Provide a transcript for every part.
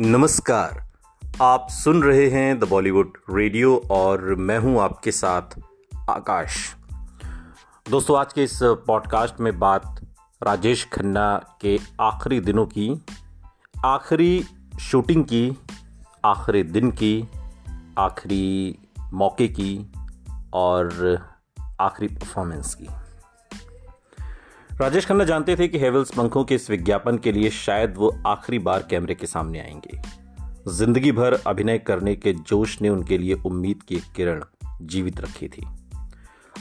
नमस्कार। आप सुन रहे हैं द बॉलीवुड रेडियो और मैं हूँ आपके साथ आकाश। दोस्तों, आज के इस पॉडकास्ट में बात राजेश खन्ना के आखिरी दिनों की, आखिरी शूटिंग की, आखिरी दिन की, आखिरी मौके की और आखिरी परफॉर्मेंस की। राजेश खन्ना जानते थे कि हेवल्स पंखों के इस विज्ञापन के लिए शायद वो आखिरी बार कैमरे के सामने आएँगे। ज़िंदगी भर अभिनय करने के जोश ने उनके लिए उम्मीद की एक किरण जीवित रखी थी।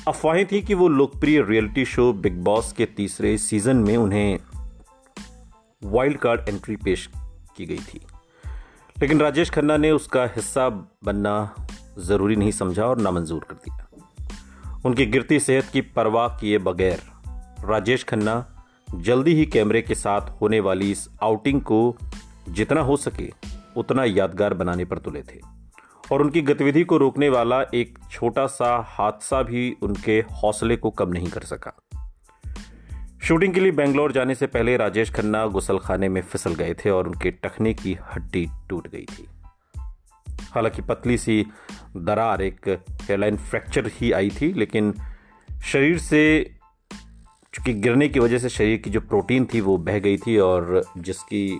अफवाहें थी कि वो लोकप्रिय रियलिटी शो बिग बॉस के तीसरे सीज़न में उन्हें वाइल्ड कार्ड एंट्री पेश की गई थी। लेकिन राजेश खन्ना ने उसका हिस्सा बनना ज़रूरी नहीं समझा और नामंजूर कर दिया। उनकी गिरती सेहत की परवाह किए बगैर राजेश खन्ना जल्दी ही कैमरे के साथ होने वाली इस आउटिंग को जितना हो सके उतना यादगार बनाने पर तुले थे। और उनकी गतिविधि को रोकने वाला एक छोटा सा हादसा भी उनके हौसले को कम नहीं कर सका। शूटिंग के लिए बेंगलोर जाने से पहले राजेश खन्ना गुसलखाने में फिसल गए थे और उनके टखने की हड्डी टूट गई थी। हालाँकि पतली सी दरार एक हेयरलाइन फ्रैक्चर ही आई थी, लेकिन शरीर से चूँकि गिरने की वजह से शरीर की जो प्रोटीन थी वो बह गई थी और जिसकी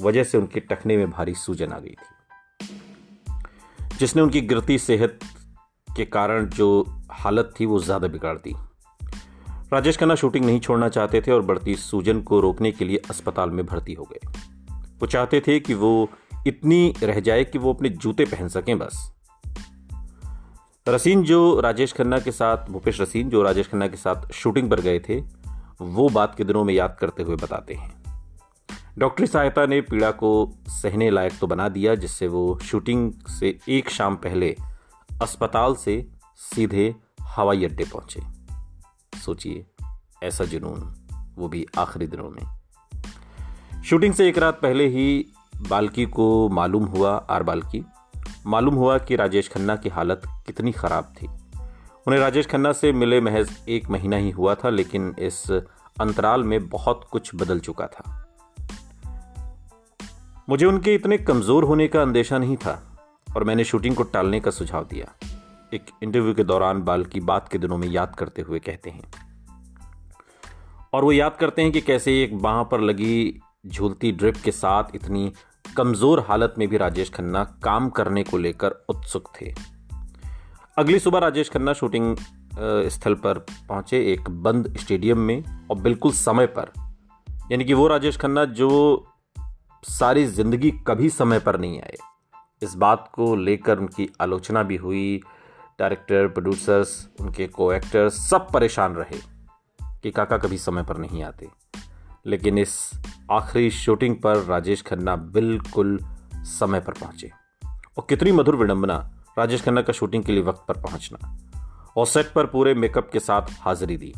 वजह से उनके टखने में भारी सूजन आ गई थी। जिसने उनकी गिरती सेहत के कारण जो हालत थी वो ज़्यादा बिगाड़ दी। राजेश खन्ना शूटिंग नहीं छोड़ना चाहते थे और बढ़ती सूजन को रोकने के लिए अस्पताल में भर्ती हो गए। वो चाहते थे कि वो इतनी रह जाए कि वो अपने जूते पहन सकें बस। रसीन जो राजेश खन्ना के साथ, भूपेश रसीन जो राजेश खन्ना के साथ शूटिंग पर गए थे, वो बात के दिनों में याद करते हुए बताते हैं। डॉक्टरी सहायता ने पीड़ा को सहने लायक तो बना दिया, जिससे वो शूटिंग से एक शाम पहले अस्पताल से सीधे हवाई अड्डे पहुँचे। सोचिए, ऐसा जुनून वो भी आखिरी दिनों में। शूटिंग से एक रात पहले ही बाल्की को मालूम हुआ, आर बाल्की मालूम हुआ कि राजेश खन्ना की हालत कितनी ख़राब थी। उन्हें राजेश खन्ना से मिले महज एक महीना ही हुआ था, लेकिन इस अंतराल में बहुत कुछ बदल चुका था। मुझे उनके इतने कमज़ोर होने का अंदेशा नहीं था, और मैंने शूटिंग को टालने का सुझाव दिया। एक इंटरव्यू के दौरान बाल की बात के दिनों में याद करते हुए कहते हैं। और वो याद करते हैं कि कैसे एक बाह पर लगी झूलती ड्रिप के साथ इतनी कमज़ोर हालत में भी राजेश खन्ना काम करने को लेकर उत्सुक थे। अगली सुबह राजेश खन्ना शूटिंग स्थल पर पहुँचे एक बंद स्टेडियम में और बिल्कुल समय पर। यानी कि वो राजेश खन्ना जो सारी ज़िंदगी कभी समय पर नहीं आए। इस बात को लेकर उनकी आलोचना भी हुई। डायरेक्टर, प्रोड्यूसर्स, उनके को एक्टर्स सब परेशान रहे कि काका कभी समय पर नहीं आते। लेकिन इस आखिरी शूटिंग पर राजेश खन्ना बिल्कुल समय पर पहुँचे। और कितनी मधुर विडंबना, राजेश खन्ना का शूटिंग के लिए वक्त पर पहुँचना। और सेट पर पूरे मेकअप के साथ हाजिरी दी।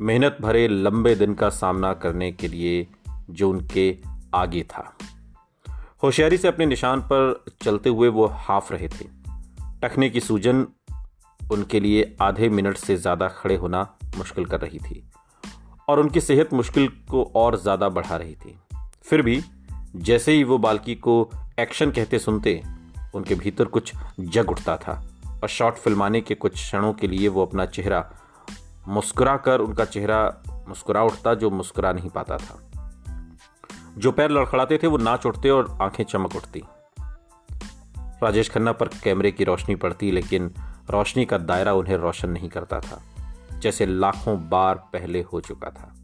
मेहनत भरे लंबे दिन का सामना करने के लिए जो उनके आगे था। होशियारी से अपने निशान पर चलते हुए वो हाफ़ रहे थे। टखने की सूजन उनके लिए आधे मिनट से ज़्यादा खड़े होना मुश्किल कर रही थी। और उनकी सेहत मुश्किल को और ज़्यादा बढ़ा रही थी। फिर भी, जैसे ही वो बाल्की को एक्शन कहते सुनते, उनके भीतर कुछ जग उठता था और शॉट फिल्माने के कुछ क्षणों के लिए वो अपना चेहरा मुस्कुरा कर उनका चेहरा मुस्कुरा उठता जो मुस्कुरा नहीं पाता था। जो पैर लड़खड़ाते थे, वो नाच उठते और आँखें चमक उठती। राजेश खन्ना पर कैमरे की रोशनी पड़ती, लेकिन रोशनी का दायरा उन्हें रोशन नहीं करता था। जैसे लाखों बार पहले हो चुका था।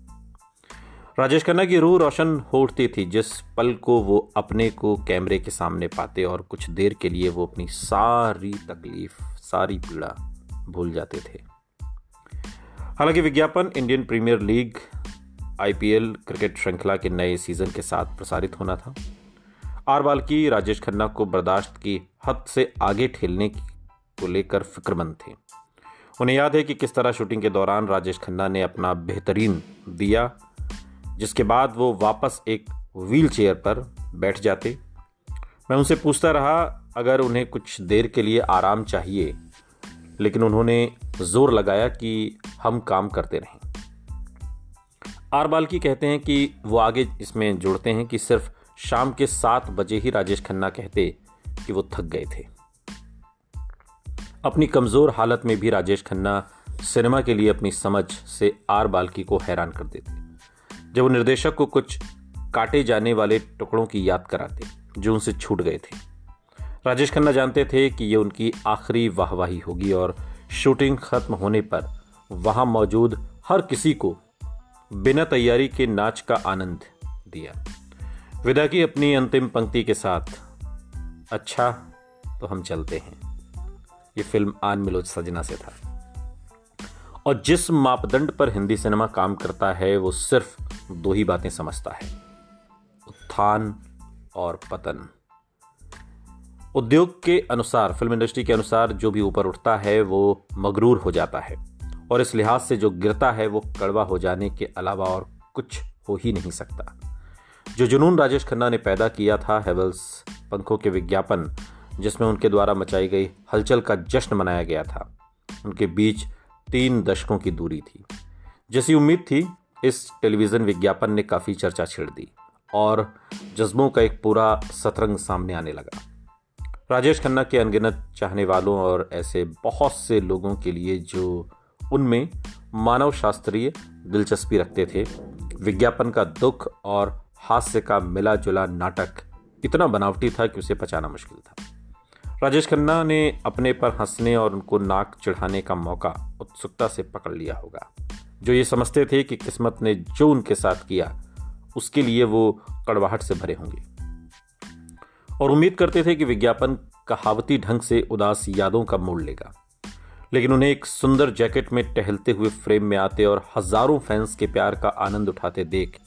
राजेश खन्ना की रूह रोशन हो उठती थी, जिस पल को वो अपने को कैमरे के सामने पाते और कुछ देर के लिए वो अपनी सारी तकलीफ़, सारी पीड़ा भूल जाते थे। हालाँकि विज्ञापन, Indian Premier League, IPL, cricket श्रृंखला के नए सीज़न के साथ प्रसारित होना था। आर बाल की, राजेश खन्ना को बर्दाश्त की हद से आगे ठेलने को लेकर फिक्रमंद थे। उन्हें याद है कि किस तरह शूटिंग के दौरान राजेश खन्ना ने अपना बेहतरीन दिया, जिसके बाद वो वापस एक व्हील चेयर पर बैठ जाते। मैं उनसे पूछता रहा, अगर उन्हें कुछ देर के लिए आराम चाहिए? लेकिन उन्होंने ज़ोर लगाया कि हम काम करते रहें। आर बाल्की कहते हैं कि वो आगे इसमें जोड़ते हैं कि सिर्फ़ शाम के सात बजे ही राजेश खन्ना कहते कि वो थक गए थे। अपनी कमज़ोर हालत में भी राजेश खन्ना सिनेमा के लिए अपनी समझ से आर बाल्की को हैरान कर देते। जब वो निर्देशक को कुछ काटे जाने वाले टुकड़ों की याद कराते, जो उनसे छूट गए थे। राजेश खन्ना जानते थे कि ये उनकी आखिरी वाहवाही होगी और शूटिंग खत्म होने पर वहाँ मौजूद हर किसी को बिना तैयारी के नाच का आनंद दिया। विदा की अपनी अंतिम पंक्ति के साथ अच्छा तो हम चलते हैं। ये फ़िल्म आन मिलो सजना से था। और जिस मापदंड पर हिंदी सिनेमा काम करता है, वो सिर्फ़ दो ही बातें समझता है। उत्थान और पतन। उद्योग के अनुसार, फ़िल्म इंडस्ट्री के अनुसार जो भी ऊपर उठता है, वो मगरूर हो जाता है। और इस लिहाज से जो गिरता है, वो कड़वा हो जाने के अलावा और कुछ हो ही नहीं सकता। जो जुनून राजेश खन्ना ने पैदा किया था, हेवल्स, पंखों के विज्ञापन जिसमें उनके द्वारा मचाई गई हलचल का जश्न मनाया गया था। उनके बीच तीन दशकों की दूरी थी। जैसी उम्मीद थी, इस टेलीविज़न विज्ञापन ने काफ़ी चर्चा छेड़ दी और जज्बों का एक पूरा सतरंग सामने आने लगा। राजेश खन्ना के अनगिनत चाहने वालों और ऐसे बहुत से लोगों के लिए जो उनमें मानव शास्त्रीय दिलचस्पी रखते थे, विज्ञापन का दुख और हास्य का मिला जुला नाटक इतना बनावटी था कि उसे पचाना मुश्किल था। राजेश खन्ना ने अपने पर हंसने और उनको नाक चढ़ाने का मौका उत्सुकता से पकड़ लिया होगा। जो ये समझते थे कि किस्मत ने जो उनके साथ किया, उसके लिए वो कड़वाहट से भरे होंगे। और उम्मीद करते थे कि विज्ञापन कहावती ढंग से उदास यादों का मोड़ लेगा। लेकिन उन्हें एक सुंदर जैकेट में टहलते हुए फ्रेम में आते और हज़ारों फैंस के प्यार का आनंद उठाते देख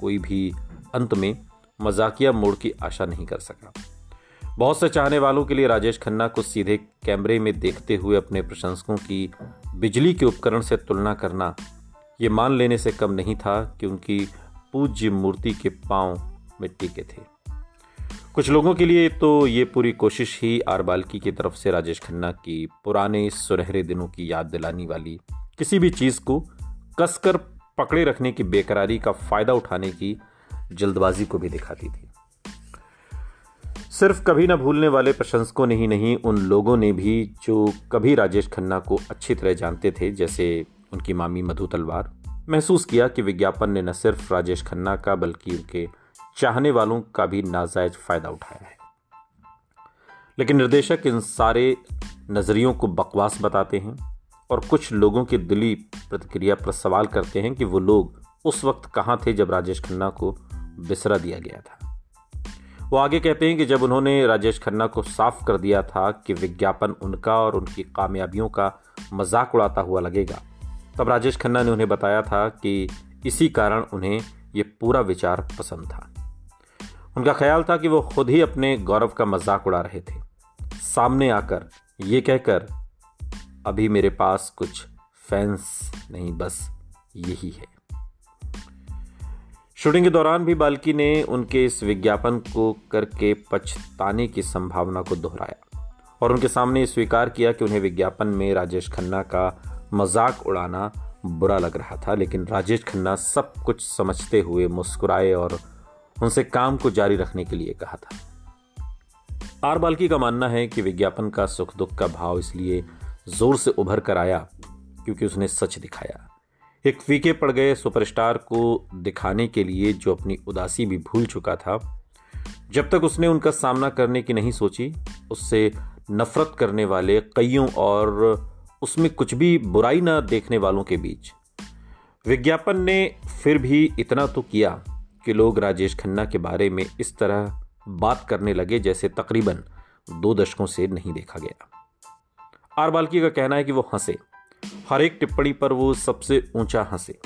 कोई भी अंत में मजाकिया मोड़ की आशा नहीं कर सका। बहुत से चाहने वालों के लिए राजेश खन्ना को सीधे कैमरे में देखते हुए अपने प्रशंसकों की बिजली के उपकरण से तुलना करना ये मान लेने से कम नहीं था कि उनकी पूज्य मूर्ति के पाँव मिट्टी के थे। कुछ लोगों के लिए तो ये पूरी कोशिश ही आर बाल्की की तरफ़ से राजेश खन्ना की पुराने सुनहरे दिनों की याद दिलाने वाली किसी भी चीज़ को कसकर पकड़े रखने की बेकरारी का फ़ायदा उठाने की जल्दबाजी को भी दिखाती थी। सिर्फ़ कभी न भूलने वाले प्रशंसकों ने ही नहीं, उन लोगों ने भी जो कभी राजेश खन्ना को अच्छी तरह जानते थे, जैसे उनकी मामी मधु तलवार, महसूस किया कि विज्ञापन ने न सिर्फ़ राजेश खन्ना का, बल्कि उनके चाहने वालों का भी नाजायज फ़ायदा उठाया है। लेकिन निर्देशक इन सारे नजरियों को बकवास बताते हैं और कुछ लोगों की दिली प्रतिक्रिया पर सवाल करते हैं कि वो लोग उस वक्त कहाँ थे जब राजेश खन्ना को बिसरा दिया गया था। वो आगे कहते हैं कि जब उन्होंने राजेश खन्ना को साफ़ कर दिया था कि विज्ञापन उनका और उनकी कामयाबियों का मज़ाक उड़ाता हुआ लगेगा, तब राजेश खन्ना ने उन्हें बताया था कि इसी कारण उन्हें ये पूरा विचार पसंद था। उनका ख्याल था कि वो खुद ही अपने गौरव का मज़ाक उड़ा रहे थे। सामने आकर ये कहकर, अभी मेरे पास कुछ फैंस नहीं, बस यही है। शूटिंग के दौरान भी बाल्की ने उनके इस विज्ञापन को करके पछताने की संभावना को दोहराया और उनके सामने स्वीकार किया कि उन्हें विज्ञापन में राजेश खन्ना का मज़ाक उड़ाना बुरा लग रहा था, लेकिन राजेश खन्ना सब कुछ समझते हुए मुस्कुराए और उनसे काम को जारी रखने के लिए कहा था। आर बाल्की का मानना है कि विज्ञापन का सुख दुख का भाव इसलिए ज़ोर से उभर कर आया क्योंकि उसने सच दिखाया। एक फीके पड़ गए सुपरस्टार को दिखाने के लिए जो अपनी उदासी भी भूल चुका था। जब तक उसने उनका सामना करने की नहीं सोची, उससे नफरत करने वाले कईयों और उसमें कुछ भी बुराई ना देखने वालों के बीच। विज्ञापन ने फिर भी इतना तो किया कि लोग राजेश खन्ना के बारे में इस तरह बात करने लगे जैसे तकरीबन दो दशकों से नहीं देखा गया। आर बाल्की का कहना है कि वो हंसे। हर एक टिप्पणी पर वो सबसे ऊँचा हंसे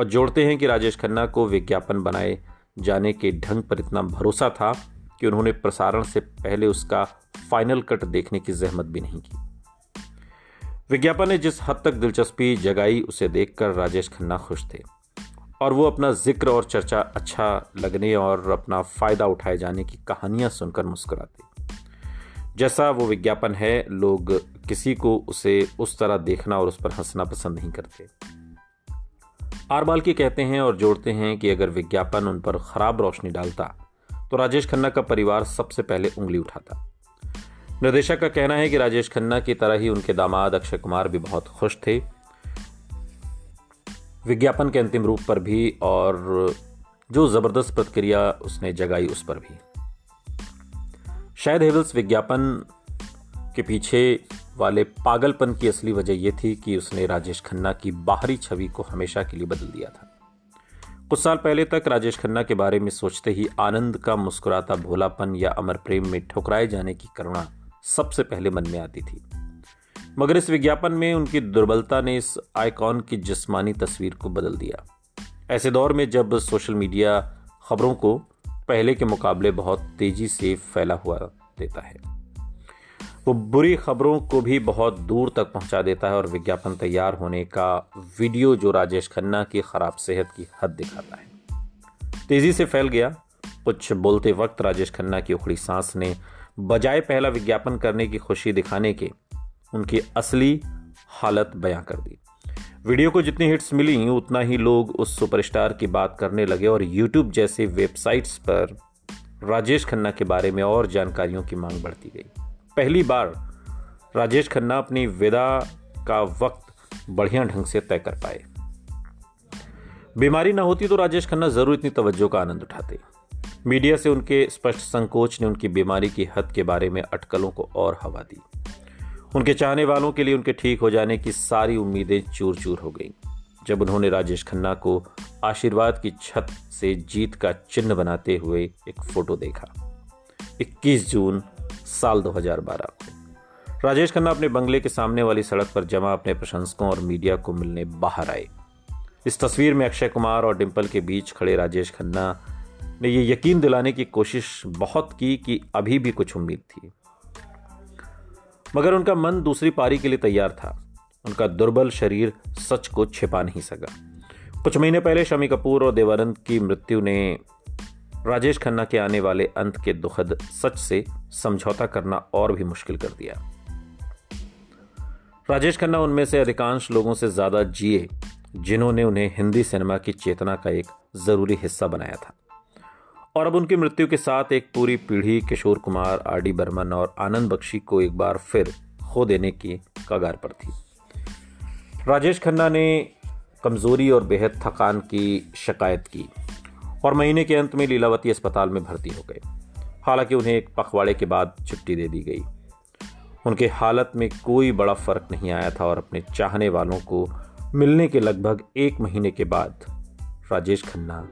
और जोड़ते हैं कि राजेश खन्ना को विज्ञापन बनाए जाने के ढंग पर इतना भरोसा था कि उन्होंने प्रसारण से पहले उसका फाइनल कट देखने की जहमत भी नहीं की। विज्ञापन ने जिस हद तक दिलचस्पी जगाई, उसे देखकर राजेश खन्ना खुश थे और वो अपना ज़िक्र और चर्चा अच्छा लगने और अपना फ़ायदा उठाए जाने की कहानियाँ सुनकर मुस्कुराते। जैसा वो विज्ञापन है, लोग किसी को उसे उस तरह देखना और उस पर हंसना पसंद नहीं करते। आरबाल के कहते हैं और जोड़ते हैं कि अगर विज्ञापन उन पर खराब रोशनी डालता तो राजेश खन्ना का परिवार सबसे पहले उंगली उठाता। निर्देशक का कहना है कि राजेश खन्ना की तरह ही उनके दामाद अक्षय कुमार भी बहुत खुश थे। विज्ञापन के अंतिम रूप पर भी और जो ज़बरदस्त प्रतिक्रिया उसने जगाई उस पर भी। शायद हेवल्स विज्ञापन के पीछे वाले पागलपन की असली वजह यह थी कि उसने राजेश खन्ना की बाहरी छवि को हमेशा के लिए बदल दिया था। कुछ साल पहले तक राजेश खन्ना के बारे में सोचते ही आनंद का मुस्कुराता भोलापन या अमर प्रेम में ठुकराए जाने की करुणा सबसे पहले मन में आती थी। मगर इस विज्ञापन में उनकी दुर्बलता ने इस आइकॉन की जिस्मानी तस्वीर को बदल दिया। ऐसे दौर में जब सोशल मीडिया खबरों को पहले के मुकाबले बहुत तेज़ी से फैला हुआ देता है। वो बुरी खबरों को भी बहुत दूर तक पहुँचा देता है और विज्ञापन तैयार होने का वीडियो जो राजेश खन्ना की खराब सेहत की हद दिखाता है। तेज़ी से फैल गया। कुछ बोलते वक्त राजेश खन्ना की उखड़ी सांस ने बजाय पहला विज्ञापन करने की खुशी दिखाने के उनकी असली हालत बयां कर दी। वीडियो को जितनी हिट्स मिली, उतना ही लोग उस सुपरस्टार की बात करने लगे और यूट्यूब जैसे वेबसाइट्स पर राजेश खन्ना के बारे में और जानकारियों की मांग बढ़ती गई। पहली बार राजेश खन्ना अपनी विदा का वक्त बढ़िया ढंग से तय कर पाए। बीमारी ना होती तो राजेश खन्ना ज़रूर इतनी तवज्जो का आनंद उठाते। मीडिया से उनके स्पष्ट संकोच ने उनकी बीमारी की हद के बारे में अटकलों को और हवा दी। उनके चाहने वालों के लिए उनके ठीक हो जाने की सारी उम्मीदें चूर चूर हो गईं। जब उन्होंने राजेश खन्ना को आशीर्वाद की छत से जीत का चिन्ह बनाते हुए एक फ़ोटो देखा। 21 जून साल 2012 को। राजेश खन्ना अपने बंगले के सामने वाली सड़क पर जमा अपने प्रशंसकों और मीडिया को मिलने बाहर आए। इस तस्वीर में अक्षय कुमार और डिंपल के बीच खड़े राजेश खन्ना ने यह यकीन दिलाने की कोशिश बहुत की कि अभी भी कुछ उम्मीद थी। मगर उनका मन दूसरी पारी के लिए तैयार था। उनका दुर्बल शरीर सच को छिपा नहीं सका। कुछ महीने पहले शमी कपूर और देवानंद की मृत्यु ने राजेश खन्ना के आने वाले अंत के दुखद सच से समझौता करना और भी मुश्किल कर दिया। राजेश खन्ना उनमें से अधिकांश लोगों से ज़्यादा जिए, जिन्होंने उन्हें हिंदी सिनेमा की चेतना का एक ज़रूरी हिस्सा बनाया था। और अब उनकी मृत्यु के साथ एक पूरी पीढ़ी किशोर कुमार, आर डी बर्मन और आनंद बख्शी को एक बार फिर खो देने की कगार पर थी। राजेश खन्ना ने कमज़ोरी और बेहद थकान की शिकायत की। और महीने के अंत में लीलावती अस्पताल में भर्ती हो गए। हालाँकि उन्हें एक पखवाड़े के बाद छुट्टी दे दी गई। उनके हालत में कोई बड़ा फ़र्क नहीं आया था और अपने चाहने वालों को मिलने के लगभग एक महीने के बाद राजेश खन्ना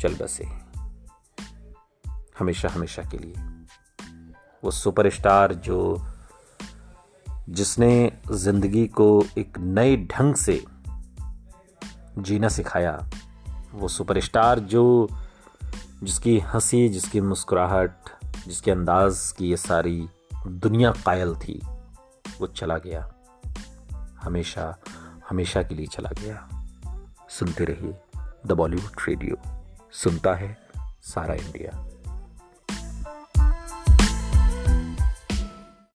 चल बसे। हमेशा हमेशा के लिए। वो सुपरस्टार जो जिसने ज़िंदगी को एक नए ढंग से जीना सिखाया वो सुपरस्टार जो जिसकी हँसी, जिसकी मुस्कुराहट, जिसके अंदाज की ये सारी दुनिया कायल थी, वो चला गया। हमेशा हमेशा के लिए चला गया। सुनते रहिए द बॉलीवुड रेडियो सुनता है सारा इंडिया।